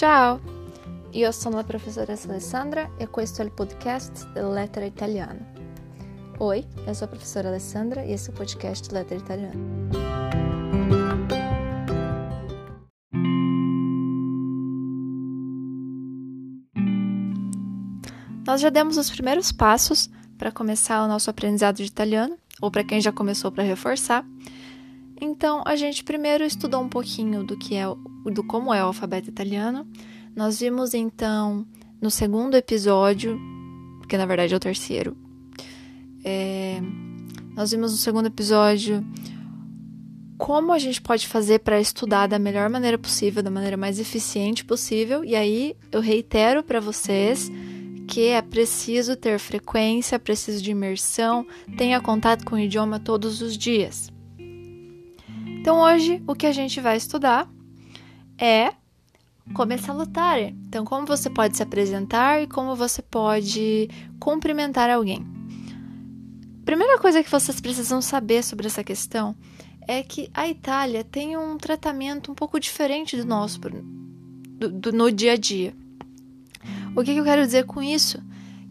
Ciao! Io sono la professoressa Alessandra e questo è il podcast Lettera Italiana. Oi, eu sou a professora Alessandra e esse é o podcast Lettera Italiana. Nós já demos os primeiros passos para começar o nosso aprendizado de italiano, ou para quem já começou para reforçar. Então, a gente primeiro estudou um pouquinho do que é do como é o alfabeto italiano. Nós vimos então no segundo episódio, que na verdade é o terceiro. É, nós vimos no segundo episódio como a gente pode fazer para estudar da melhor maneira possível, da maneira mais eficiente possível. E aí eu reitero para vocês que é preciso ter frequência, preciso de imersão, tenha contato com o idioma todos os dias. Então hoje o que a gente vai estudar é como salutare. Então como você pode se apresentar e como você pode cumprimentar alguém. Primeira coisa que vocês precisam saber sobre essa questão é que a Itália tem um tratamento um pouco diferente do nosso do, do, no dia a dia. O que, que eu quero dizer com isso?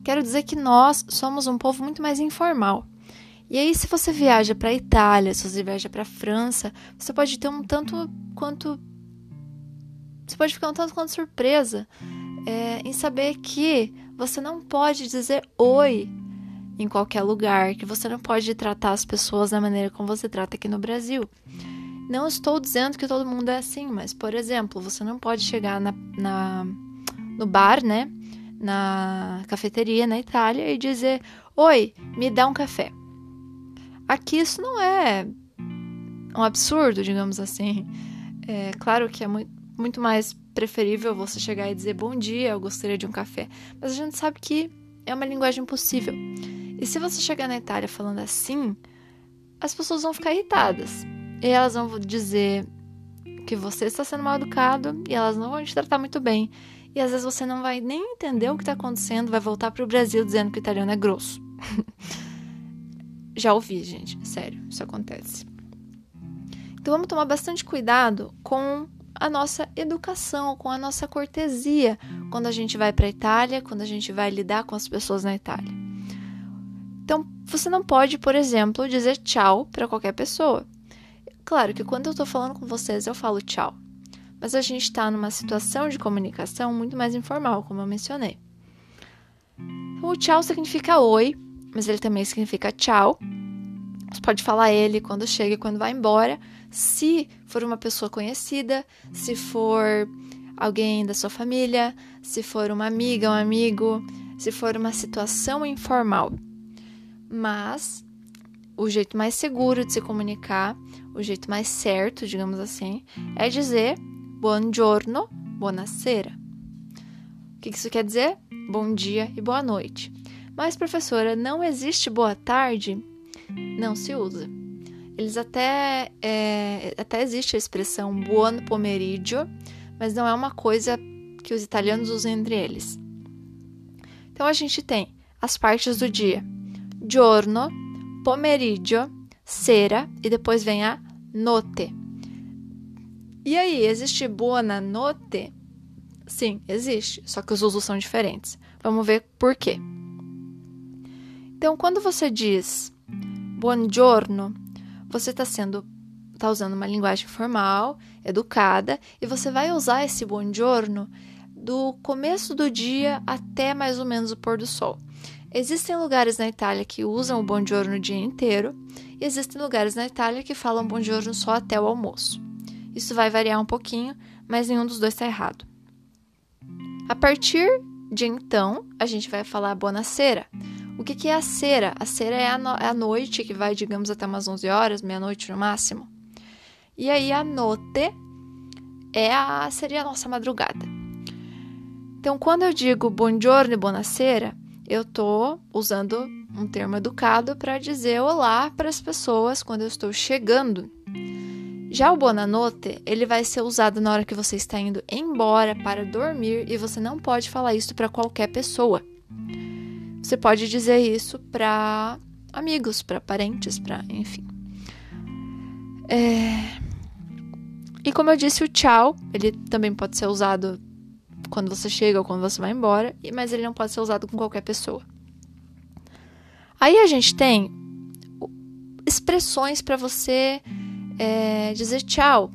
Quero dizer que nós somos um povo muito mais informal. E aí, se você viaja para a Itália, se você viaja para a França, você pode ter um tanto quanto. Você pode ficar um tanto quanto surpresa é, em saber que você não pode dizer oi em qualquer lugar, que você não pode tratar as pessoas da maneira como você trata aqui no Brasil. Não estou dizendo que todo mundo é assim, mas, por exemplo, você não pode chegar na, na no bar, né? Na cafeteria na Itália e dizer: Oi, me dá um café. Aqui isso não é um absurdo, digamos assim. É claro que é muito, muito mais preferível você chegar e dizer bom dia, eu gostaria de um café. Mas a gente sabe que é uma linguagem possível. E se você chegar na Itália falando assim, as pessoas vão ficar irritadas. E elas vão dizer que você está sendo mal educado e elas não vão te tratar muito bem. E às vezes você não vai nem entender o que está acontecendo, vai voltar para o Brasil dizendo que o italiano é grosso. Já ouvi, gente. Sério, isso acontece. Então vamos tomar bastante cuidado com a nossa educação, com a nossa cortesia quando a gente vai para a Itália, quando a gente vai lidar com as pessoas na Itália. Então, você não pode, por exemplo, dizer tchau para qualquer pessoa. Claro que quando eu estou falando com vocês, eu falo tchau. Mas a gente está numa situação de comunicação muito mais informal, como eu mencionei. O tchau significa oi, mas ele também significa tchau. Você pode falar ele quando chega e quando vai embora, se for uma pessoa conhecida, se for alguém da sua família, se for uma amiga, um amigo, se for uma situação informal. Mas o jeito mais seguro de se comunicar, o jeito mais certo, digamos assim, é dizer buongiorno, buonasera. O que isso quer dizer? Bom dia e boa noite. Mas, professora, não existe boa tarde? Não se usa. Eles até. É, até existe a expressão buon pomeriggio, mas não é uma coisa que os italianos usam entre eles. Então a gente tem as partes do dia: giorno, pomeriggio, sera e depois vem a notte. E aí, existe buona notte? Sim, existe, só que os usos são diferentes. Vamos ver por quê. Então, quando você diz buongiorno, você está sendo está usando uma linguagem formal, educada, e você vai usar esse buongiorno do começo do dia até mais ou menos o pôr do sol. Existem lugares na Itália que usam o buongiorno o dia inteiro, e existem lugares na Itália que falam buongiorno só até o almoço. Isso vai variar um pouquinho, mas nenhum dos dois está errado. A partir de então, a gente vai falar buonasera, o que, que é a cera? A cera é a, no é a noite, que vai, digamos, até umas 11 horas, meia-noite no máximo. E aí a noite é a, seria a nossa madrugada. Então, quando eu digo buongiorno e buonasera, eu estou usando um termo educado para dizer olá para as pessoas quando eu estou chegando. Já o buonanotte, ele vai ser usado na hora que você está indo embora para dormir e você não pode falar isso para qualquer pessoa. Você pode dizer isso para amigos, para parentes, para enfim. É... E como eu disse, o tchau, ele também pode ser usado quando você chega ou quando você vai embora, mas ele não pode ser usado com qualquer pessoa. Aí a gente tem expressões para você é, dizer tchau.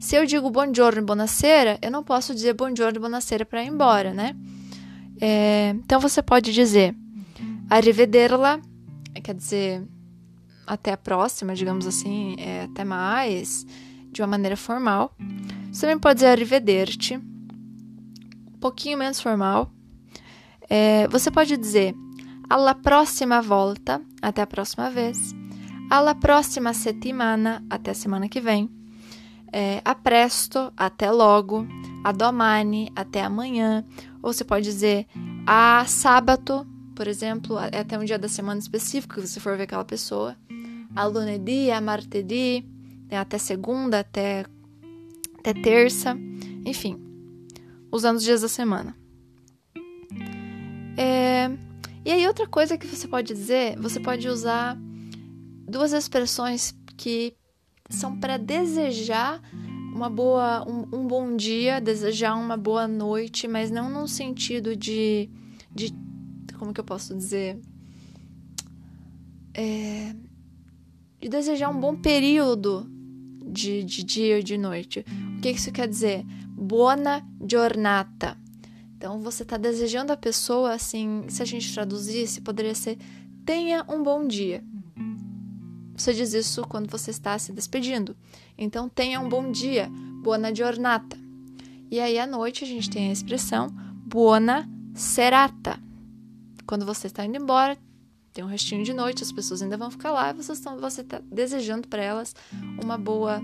Se eu digo buongiorno e buonasera, eu não posso dizer buongiorno e buonasera para ir embora, né? É, então você pode dizer arrivederla, quer dizer até a próxima, digamos assim, é, até mais, de uma maneira formal. Você também pode dizer arrivederci, um pouquinho menos formal. É, você pode dizer alla próxima volta, até a próxima vez. Alla próxima settimana, até a semana que vem. É, a presto, até logo. A domani, até amanhã. Ou você pode dizer a sábado, por exemplo, até um dia da semana específico que você for ver aquela pessoa a lunedì, a martedì, né, até segunda, até, até terça, enfim, usando os dias da semana. É, e aí, outra coisa que você pode dizer, você pode usar duas expressões que são para desejar uma boa, um, um, bom dia, desejar uma boa noite, mas não num sentido de, de como que eu posso dizer, é, de desejar um bom período de, de dia ou de noite. O que isso quer dizer? Buona giornata. Então você está desejando a pessoa assim, se a gente traduzisse, poderia ser tenha um bom dia. Você diz isso quando você está se despedindo. Então tenha um bom dia, buona giornata. E aí à noite a gente tem a expressão buona serata. Quando você está indo embora, tem um restinho de noite, as pessoas ainda vão ficar lá e vocês estão, você está desejando para elas uma boa,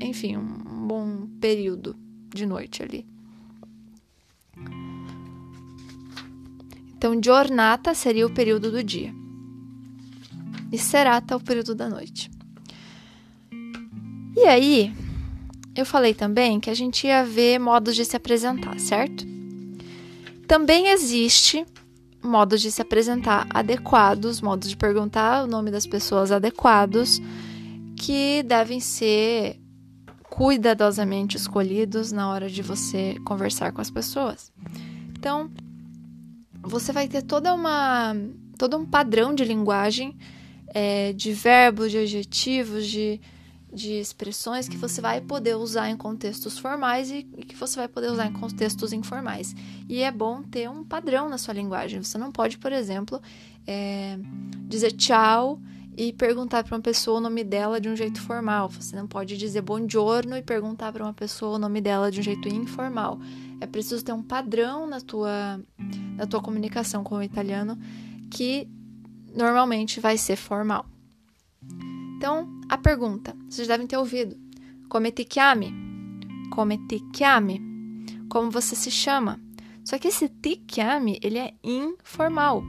enfim, um bom período de noite ali. Então, giornata seria o período do dia. E serata o período da noite. E aí, eu falei também que a gente ia ver modos de se apresentar, certo? Também existe modos de se apresentar adequados, modos de perguntar o nome das pessoas adequados, que devem ser cuidadosamente escolhidos na hora de você conversar com as pessoas. Então, você vai ter toda uma todo um padrão de linguagem, é, de verbos, de adjetivos, de de expressões que você vai poder usar em contextos formais e, que você vai poder usar em contextos informais. E é bom ter um padrão na sua linguagem. Você não pode, por exemplo, é, dizer tchau e perguntar para uma pessoa o nome dela de um jeito formal. Você não pode dizer buongiorno e perguntar para uma pessoa o nome dela de um jeito informal. É preciso ter um padrão na tua, na tua comunicação com o italiano que normalmente vai ser formal. Então, a pergunta, vocês devem ter ouvido. Come ti chiami? Come ti chiami? Como você se chama? Só que esse ti chiami, ele é informal.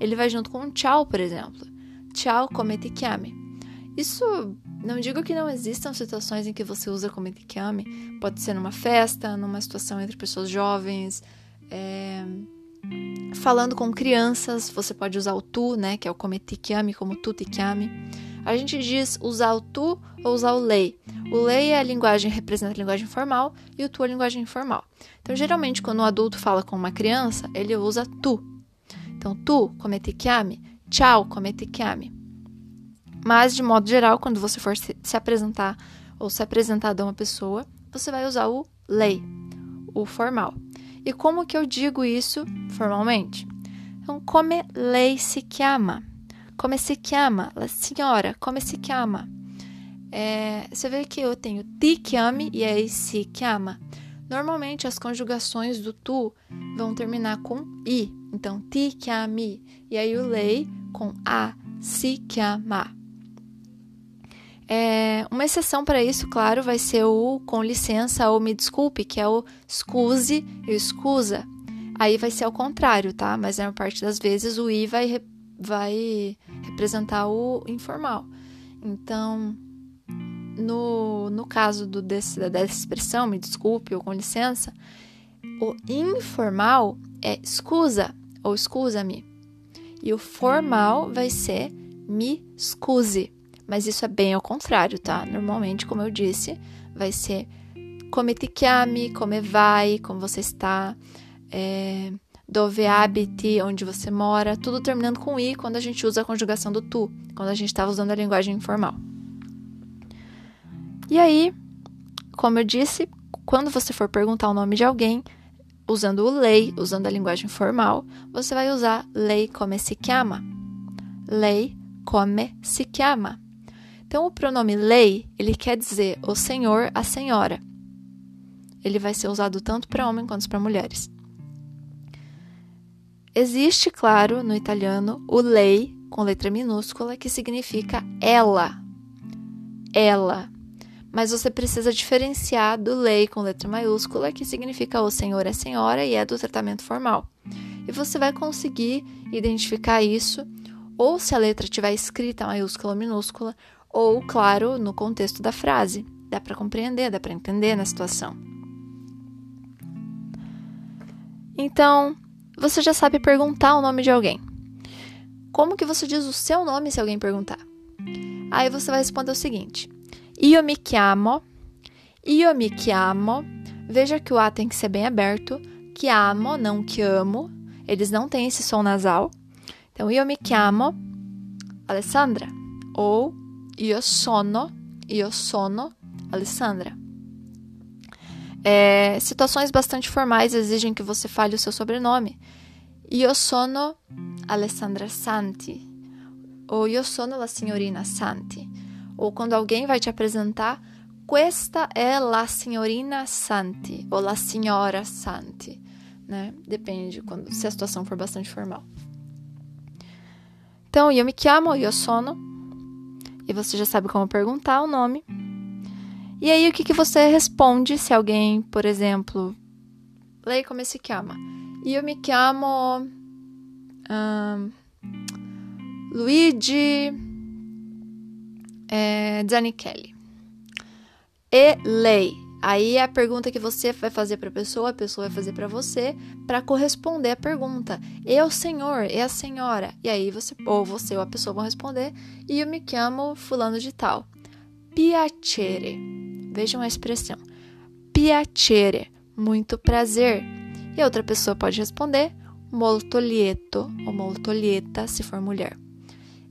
Ele vai junto com um tchau, por exemplo. Tchau, come ti chiami. Isso, não digo que não existam situações em que você usa come ti chiami. Pode ser numa festa, numa situação entre pessoas jovens, é... falando com crianças, você pode usar o tu, né, que é o come ti chiami, como tu ti chiami. A gente diz usar o tu ou usar o lei. O lei é a linguagem, representa a linguagem formal e o tu é a linguagem informal. Então, geralmente, quando um adulto fala com uma criança, ele usa tu. Então, tu, come ti chiami, tchau, come ti chiami. Mas, de modo geral, quando você for se apresentar ou se apresentar a uma pessoa, você vai usar o lei, o formal. E como que eu digo isso formalmente? Então, come lei se chiama. Come se chiama? Senhora, come se chiama? É, você vê que eu tenho ti chiami e aí se chiama. Normalmente as conjugações do tu vão terminar com i. Então, ti chiami. E aí o lei com a, se chiama. É, uma exceção para isso, claro, vai ser o com licença ou me desculpe, que é o scuse e o escusa. Aí vai ser ao contrário, tá? Mas na maior parte das vezes o i vai vai representar o informal. Então, no, no caso do, desse, dessa expressão, me desculpe ou com licença, o informal é escusa ou escusa-me. E o formal vai ser me excuse. Mas isso é bem ao contrário, tá? Normalmente, como eu disse, vai ser come ti chiami, come vai, como você está, é, dove abiti, onde você mora, tudo terminando com i quando a gente usa a conjugação do tu, quando a gente estava usando a linguagem informal. E aí, como eu disse, quando você for perguntar o nome de alguém, usando o lei, usando a linguagem formal, você vai usar lei come si chiama. Lei come si chiama. Então, o pronome lei, ele quer dizer o senhor, a senhora. Ele vai ser usado tanto para homem quanto para mulheres. Existe, claro, no italiano, o lei com letra minúscula que significa ela. Ela. Mas você precisa diferenciar do lei com letra maiúscula, que significa o senhor, a senhora e é do tratamento formal. E você vai conseguir identificar isso, ou se a letra tiver escrita maiúscula ou minúscula, ou, claro, no contexto da frase. Dá para compreender, dá para entender na situação. Então, você já sabe perguntar o nome de alguém. Como que você diz o seu nome se alguém perguntar? Aí você vai responder o seguinte: Io mi chiamo, io mi chiamo. Veja que o A tem que ser bem aberto. Chiamo, não que amo. Eles não têm esse som nasal. Então, io mi chiamo Alessandra. Ou io sono, io sono Alessandra. É, situações bastante formais exigem que você fale o seu sobrenome. Io sono Alessandra Santi. Ou io sono la signorina Santi. Ou quando alguém vai te apresentar, questa è la signorina Santi. Ou la signora Santi. Né? Depende quando, se a situação for bastante formal. Então, eu me chamo, io sono. E você já sabe como perguntar o nome. E aí, o que, que você responde se alguém, por exemplo, lei como se chama? Eu me chamo um, Luigi é, Zanichelli. E lei. Aí é a pergunta que você vai fazer para a pessoa, a pessoa vai fazer para você, para corresponder à pergunta. E o senhor, e a senhora. E aí você, ou você ou a pessoa vão responder, e eu me chamo fulano de tal. Piacere. Vejam a expressão. Piacere, muito prazer. E a outra pessoa pode responder molto lieto ou molto lieta, se for mulher.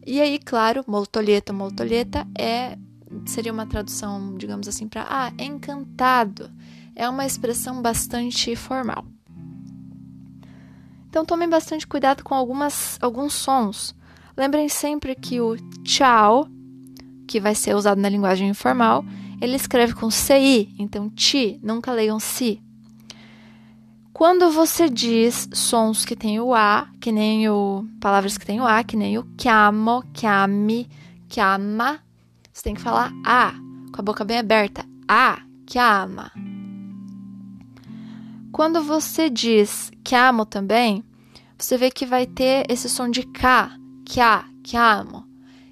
E aí, claro, molto lieto, molto lieta é seria uma tradução, digamos assim, para ah, encantado. É uma expressão bastante formal. Então tomem bastante cuidado com algumas, alguns sons. Lembrem sempre que o tchau, que vai ser usado na linguagem informal, ele escreve com CI, então ti, nunca leiam si. Quando você diz sons que tem o A, que nem o. palavras que tem o A, que nem o chiamo, chiami, chiama, você tem que falar A, com a boca bem aberta. A, chiama. Quando você diz chiamo também, você vê que vai ter esse som de K, chia, chiamo.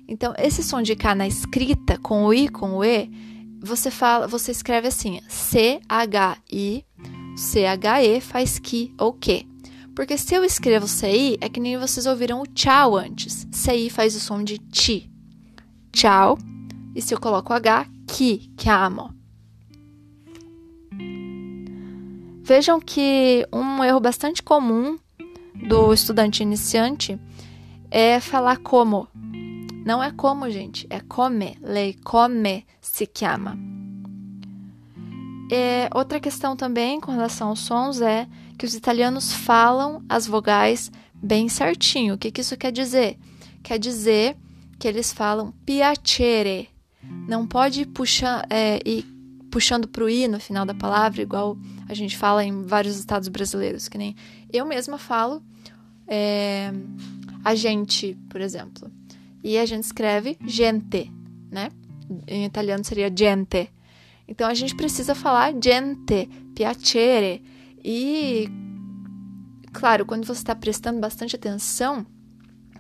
Então, esse som de K na escrita, com o I, com o E, você fala, você escreve assim: C H I C H E faz que ou que. Porque se eu escrevo CI, é que nem vocês ouviram o tchau antes. CI faz o som de ti. Tchau. E se eu coloco H, que, que amo. Vejam que um erro bastante comum do estudante iniciante é falar como. Não é como, gente, é come. Lei come se chama. É, outra questão também com relação aos sons é que os italianos falam as vogais bem certinho. O que, que isso quer dizer? Quer dizer que eles falam piacere. Não pode puxar, é, ir puxando para o i no final da palavra, igual a gente fala em vários estados brasileiros, que nem eu mesma falo é, a gente, por exemplo. E a gente escreve gente, né? Em italiano seria gente. Então a gente precisa falar gente, piacere. E, claro, quando você está prestando bastante atenção,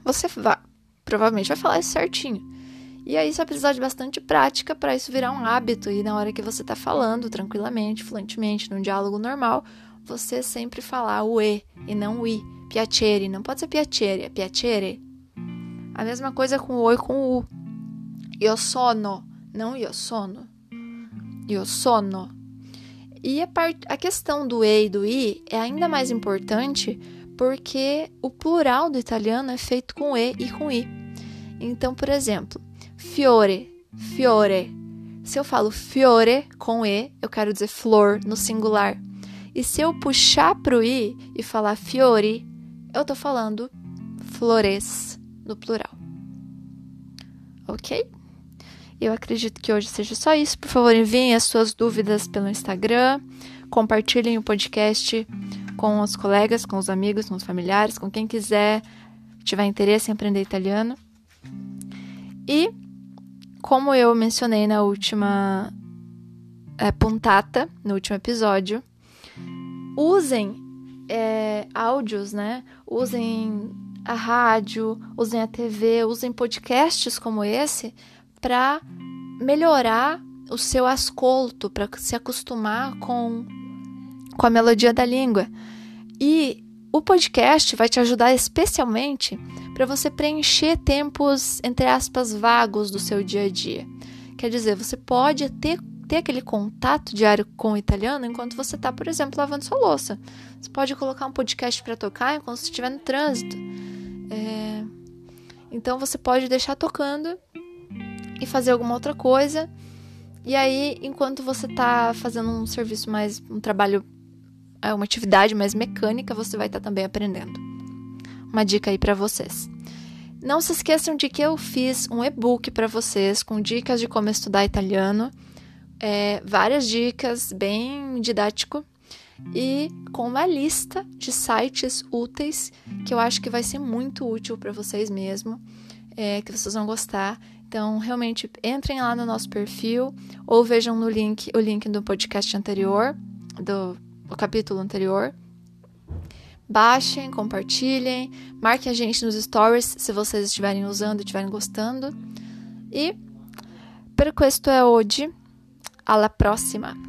você vai, provavelmente vai falar isso certinho. E aí você vai precisar de bastante prática para isso virar um hábito. E na hora que você está falando tranquilamente, fluentemente, num diálogo normal, você sempre falar o E e não o I. Piacere. Não pode ser piacere, é piacere. A mesma coisa com o oi com o u. Io sono, não io sono. Io sono. E a, part... a questão do e e do i é ainda mais importante porque o plural do italiano é feito com e e com i. Então, por exemplo, fiore, fiore. Se eu falo fiore com e, eu quero dizer flor no singular. E se eu puxar pro i e falar fiori, eu tô falando flores no plural. Ok? Eu acredito que hoje seja só isso. Por favor, enviem as suas dúvidas pelo Instagram. Compartilhem o podcast com os colegas, com os amigos, com os familiares, com quem quiser, tiver interesse em aprender italiano. E, como eu mencionei na última é, puntata, no último episódio, usem é, áudios, né? Usem a rádio, usem a TV, usem podcasts como esse para melhorar o seu ascolto, para se acostumar com, com a melodia da língua. E o podcast vai te ajudar especialmente para você preencher tempos, entre aspas, vagos do seu dia a dia. Quer dizer, você pode ter, ter aquele contato diário com o italiano enquanto você está, por exemplo, lavando sua louça. Você pode colocar um podcast para tocar enquanto você estiver no trânsito. É... Então você pode deixar tocando e fazer alguma outra coisa. E aí, enquanto você está fazendo um serviço mais, um trabalho, é, uma atividade mais mecânica, você vai estar tá também aprendendo. Uma dica aí para vocês. Não se esqueçam de que eu fiz um e-book para vocês com dicas de como estudar italiano, é, várias dicas, bem didático, e com uma lista de sites úteis que eu acho que vai ser muito útil para vocês mesmo, é, que vocês vão gostar. Então, realmente, entrem lá no nosso perfil ou vejam no link o link do podcast anterior, do capítulo anterior. Baixem, compartilhem, marquem a gente nos stories se vocês estiverem usando e estiverem gostando. E per questo è oggi. Alla prossima!